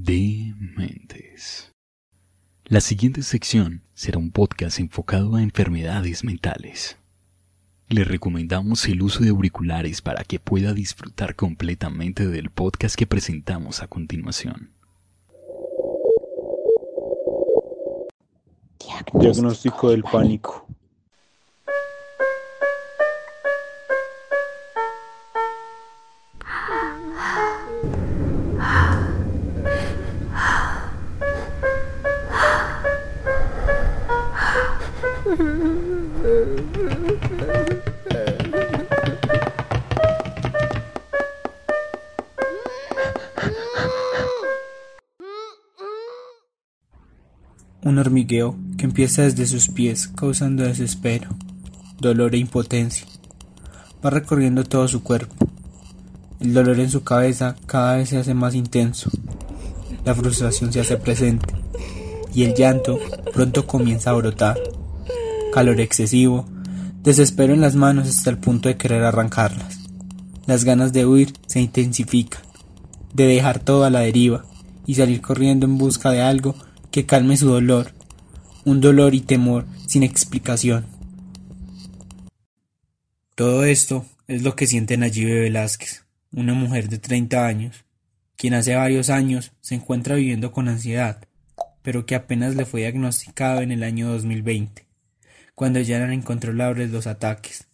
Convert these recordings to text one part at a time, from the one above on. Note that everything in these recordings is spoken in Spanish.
Dementes. La siguiente sección será un podcast enfocado a enfermedades mentales. Le recomendamos el uso de auriculares para que pueda disfrutar completamente del podcast que presentamos a continuación. Diagnóstico del pánico. Un hormigueo que empieza desde sus pies causando desespero, dolor e impotencia. Va recorriendo todo su cuerpo. El dolor en su cabeza cada vez se hace más intenso. La frustración se hace presente y el llanto pronto comienza a brotar. Calor excesivo, desespero en las manos hasta el punto de querer arrancarlas. Las ganas de huir se intensifican, de dejar todo a la deriva y salir corriendo en busca de algo que calme su dolor, un dolor y temor sin explicación. Todo esto es lo que siente Nayibe Velázquez, una mujer de 30 años, quien hace varios años se encuentra viviendo con ansiedad, pero que apenas le fue diagnosticado en el año 2020, cuando ya eran incontrolables los ataques.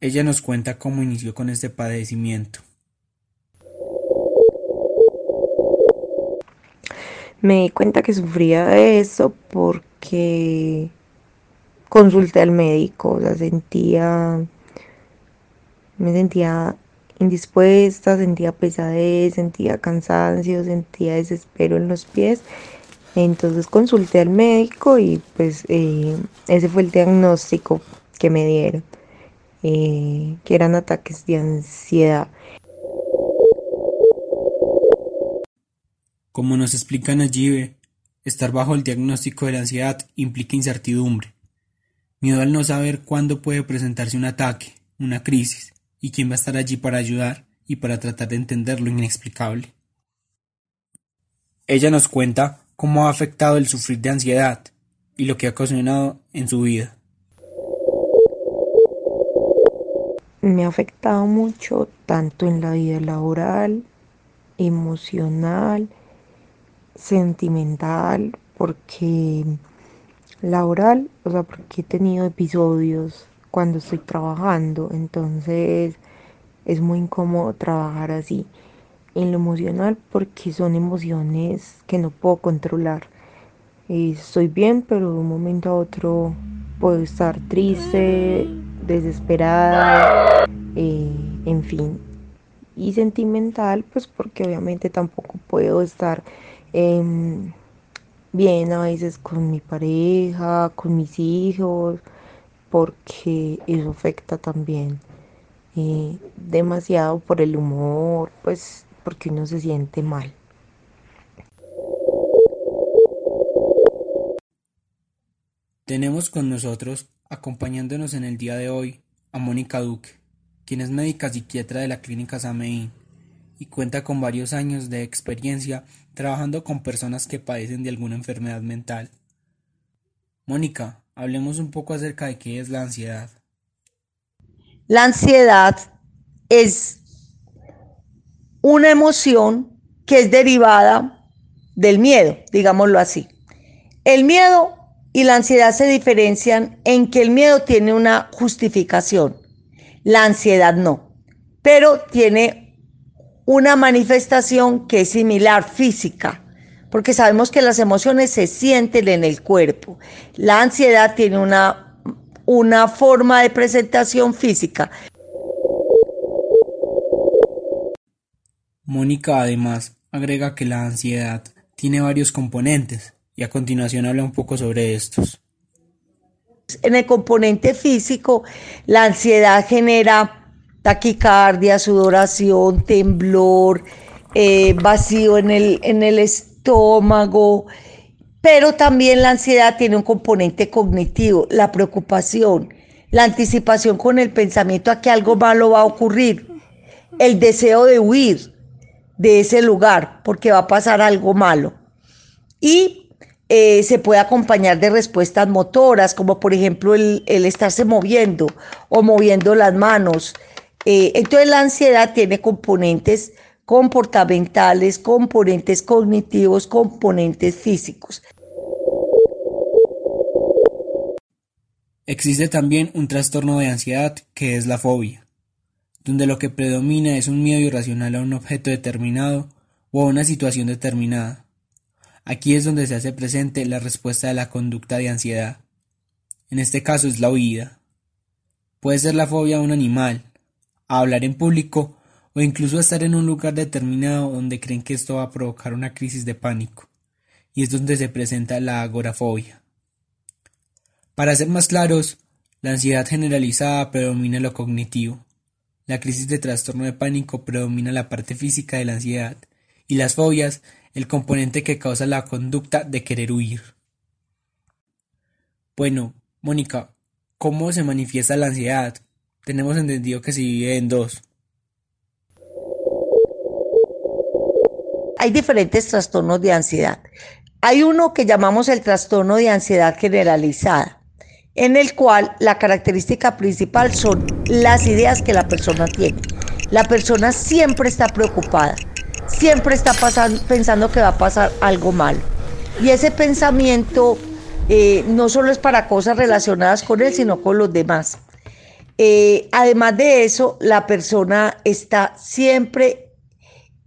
Ella nos cuenta cómo inició con este padecimiento. Me di cuenta que sufría de eso porque consulté al médico, o sea, sentía, me sentía indispuesta, sentía pesadez, sentía cansancio, sentía desespero en los pies. Entonces consulté al médico y pues eh, ese fue el diagnóstico que me dieron, eh, que eran ataques de ansiedad. Como nos explica Nayibe, estar bajo el diagnóstico de la ansiedad implica incertidumbre, miedo al no saber cuándo puede presentarse un ataque, una crisis, y quién va a estar allí para ayudar y para tratar de entender lo inexplicable. Ella nos cuenta cómo ha afectado el sufrir de ansiedad y lo que ha ocasionado en su vida. Me ha afectado mucho tanto en la vida laboral, emocional, sentimental, porque laboral, o sea, porque he tenido episodios cuando estoy trabajando, entonces es muy incómodo trabajar así. En lo emocional, porque son emociones que no puedo controlar. Estoy bien, pero de un momento a otro puedo estar triste, desesperada, eh, en fin. Y sentimental, pues porque obviamente tampoco puedo estar Em, bien a veces con mi pareja, con mis hijos, porque eso afecta también eh, demasiado por el humor, pues porque uno se siente mal. Tenemos con nosotros, acompañándonos en el día de hoy, a Mónica Duque, quien es médica psiquiatra de la Clínica Sameín y cuenta con varios años de experiencia trabajando con personas que padecen de alguna enfermedad mental. Mónica, hablemos un poco acerca de qué es la ansiedad. La ansiedad es una emoción que es derivada del miedo, digámoslo así. El miedo y la ansiedad se diferencian en que el miedo tiene una justificación, la ansiedad no, pero tiene una manifestación que es similar física, porque sabemos que las emociones se sienten en el cuerpo. La ansiedad tiene una, una forma de presentación física. Mónica además agrega que la ansiedad tiene varios componentes y a continuación habla un poco sobre estos. En el componente físico, la ansiedad genera taquicardia, sudoración, temblor, eh, vacío en el, en el estómago, pero también la ansiedad tiene un componente cognitivo, la preocupación, la anticipación con el pensamiento a que algo malo va a ocurrir, el deseo de huir, de ese lugar porque va a pasar algo malo. Y eh, se puede acompañar de respuestas motoras, como por ejemplo el, estarse moviendo o moviendo las manos. Eh, entonces la ansiedad tiene componentes comportamentales, componentes cognitivos, componentes físicos. Existe también un trastorno de ansiedad que es la fobia, donde lo que predomina es un miedo irracional a un objeto determinado o a una situación determinada. Aquí es donde se hace presente la respuesta de la conducta de ansiedad. En este caso es la huida. Puede ser la fobia a un animal, a hablar en público o incluso a estar en un lugar determinado donde creen que esto va a provocar una crisis de pánico, y es donde se presenta la agorafobia. Para ser más claros, la ansiedad generalizada predomina lo cognitivo, la crisis de trastorno de pánico predomina la parte física de la ansiedad, y las fobias el componente que causa la conducta de querer huir. Bueno, Mónica, ¿cómo se manifiesta la ansiedad? Tenemos entendido que se divide en dos. Hay diferentes trastornos de ansiedad. Hay uno que llamamos el trastorno de ansiedad generalizada en el cual la característica principal son las ideas que la persona tiene. La persona siempre está preocupada, siempre está pensando que va a pasar algo mal. Y ese pensamiento eh, no solo es para cosas relacionadas con él, sino con los demás. Eh, además de eso, la persona está siempre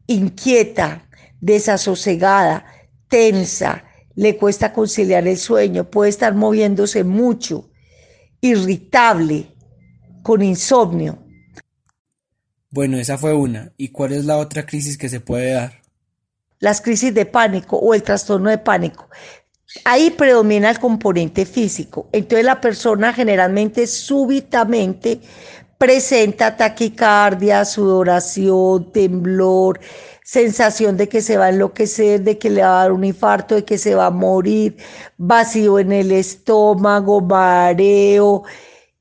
inquieta, desasosegada, tensa, le cuesta conciliar el sueño, puede estar moviéndose mucho, irritable, con insomnio. Bueno, esa fue una. ¿Y cuál es la otra crisis que se puede dar? Las crisis de pánico o el trastorno de pánico. Ahí predomina el componente físico. Entonces la persona generalmente súbitamente presenta taquicardia, sudoración, temblor, sensación de que se va a enloquecer, de que le va a dar un infarto, de que se va a morir, vacío en el estómago, mareo,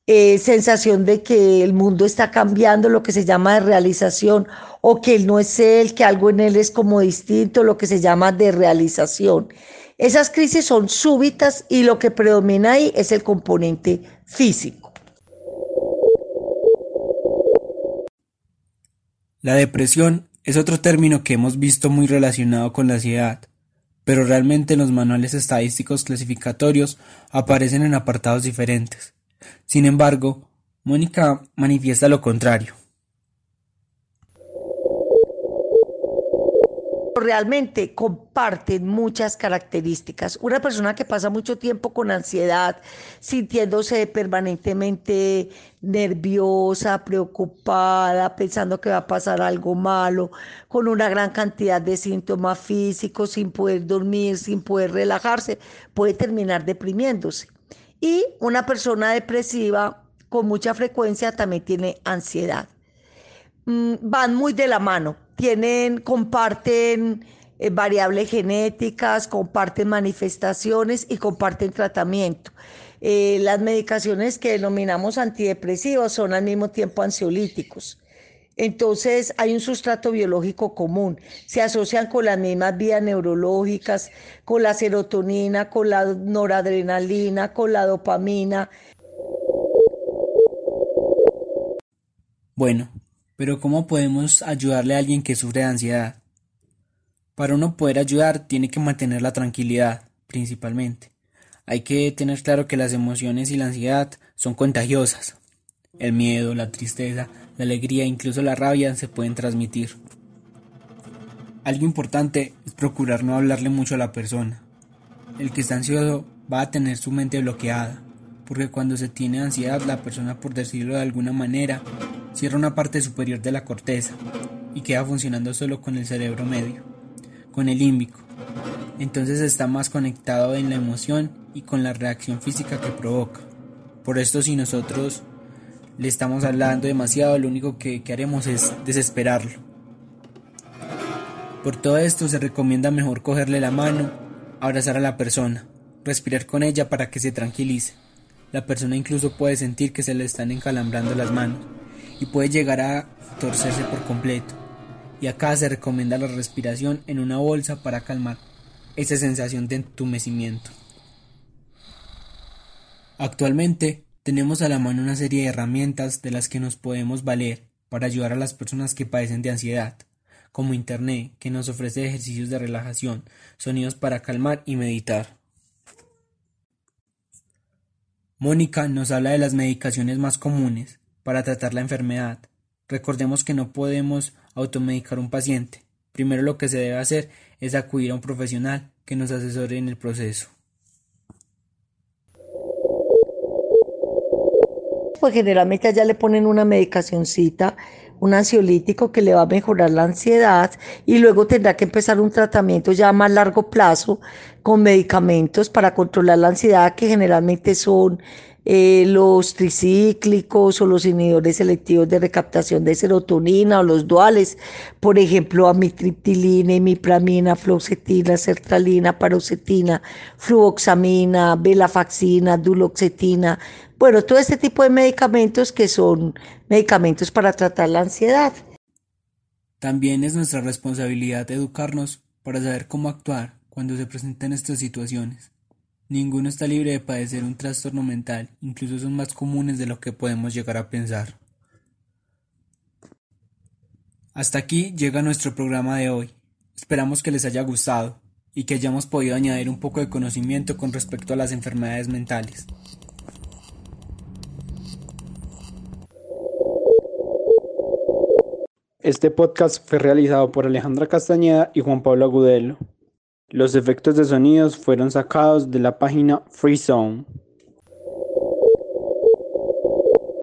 eh, sensación de que el mundo está cambiando, lo que se llama de realización, o que él no es él, que algo en él es como distinto, lo que se llama de realización. Esas crisis son súbitas y lo que predomina ahí es el componente físico. La depresión es otro término que hemos visto muy relacionado con la ansiedad, pero realmente los manuales estadísticos clasificatorios aparecen en apartados diferentes. Sin embargo, Mónica manifiesta lo contrario. Realmente comparten muchas características. Una persona que pasa mucho tiempo con ansiedad, sintiéndose permanentemente nerviosa, preocupada, pensando que va a pasar algo malo, con una gran cantidad de síntomas físicos, sin poder dormir, sin poder relajarse, puede terminar deprimiéndose. Y una persona depresiva con mucha frecuencia también tiene ansiedad. Mm, van muy de la mano tienen, comparten eh, variables genéticas, comparten manifestaciones y comparten tratamiento. Eh, las medicaciones que denominamos antidepresivos son al mismo tiempo ansiolíticos. Entonces hay un sustrato biológico común, se asocian con las mismas vías neurológicas, con la serotonina, con la noradrenalina, con la dopamina. Bueno, pero ¿cómo podemos ayudarle a alguien que sufre de ansiedad? Para uno poder ayudar tiene que mantener la tranquilidad, principalmente. Hay que tener claro que las emociones y la ansiedad son contagiosas. El miedo, la tristeza, la alegría, incluso la rabia se pueden transmitir. Algo importante es procurar no hablarle mucho a la persona. El que está ansioso va a tener su mente bloqueada, porque cuando se tiene ansiedad la persona, por decirlo de alguna manera, cierra una parte superior de la corteza y queda funcionando solo con el cerebro medio, con el límbico. Entonces está más conectado en la emoción y con la reacción física que provoca. Por esto si nosotros le estamos hablando demasiado, lo único que, que haremos es desesperarlo. Por todo esto se recomienda mejor cogerle la mano, abrazar a la persona, respirar con ella para que se tranquilice. La persona incluso puede sentir que se le están encalambrando las manos y puede llegar a torcerse por completo. y acá se recomienda la respiración en una bolsa para calmar esa sensación de entumecimiento. Actualmente tenemos a la mano una serie de herramientas de las que nos podemos valer para ayudar a las personas que padecen de ansiedad, como Internet, que nos ofrece ejercicios de relajación, sonidos para calmar y meditar. Mónica nos habla de las medicaciones más comunes para tratar la enfermedad. Recordemos que no podemos automedicar un paciente. Primero lo que se debe hacer es acudir a un profesional que nos asesore en el proceso. Pues generalmente allá le ponen una medicacióncita un ansiolítico que le va a mejorar la ansiedad y luego tendrá que empezar un tratamiento ya a más largo plazo con medicamentos para controlar la ansiedad que generalmente son eh, los tricíclicos o los inhibidores selectivos de recaptación de serotonina o los duales, por ejemplo, amitriptilina, imipramina, fluoxetina, sertralina, paroxetina, fluoxamina, velafaxina, duloxetina, bueno, todo este tipo de medicamentos que son medicamentos para tratar la ansiedad. También es nuestra responsabilidad educarnos para saber cómo actuar cuando se presenten estas situaciones. Ninguno está libre de padecer un trastorno mental, incluso son más comunes de lo que podemos llegar a pensar. Hasta aquí llega nuestro programa de hoy. Esperamos que les haya gustado y que hayamos podido añadir un poco de conocimiento con respecto a las enfermedades mentales. Este podcast fue realizado por Alejandra Castañeda y Juan Pablo Agudelo. Los efectos de sonidos fueron sacados de la página FreeZone.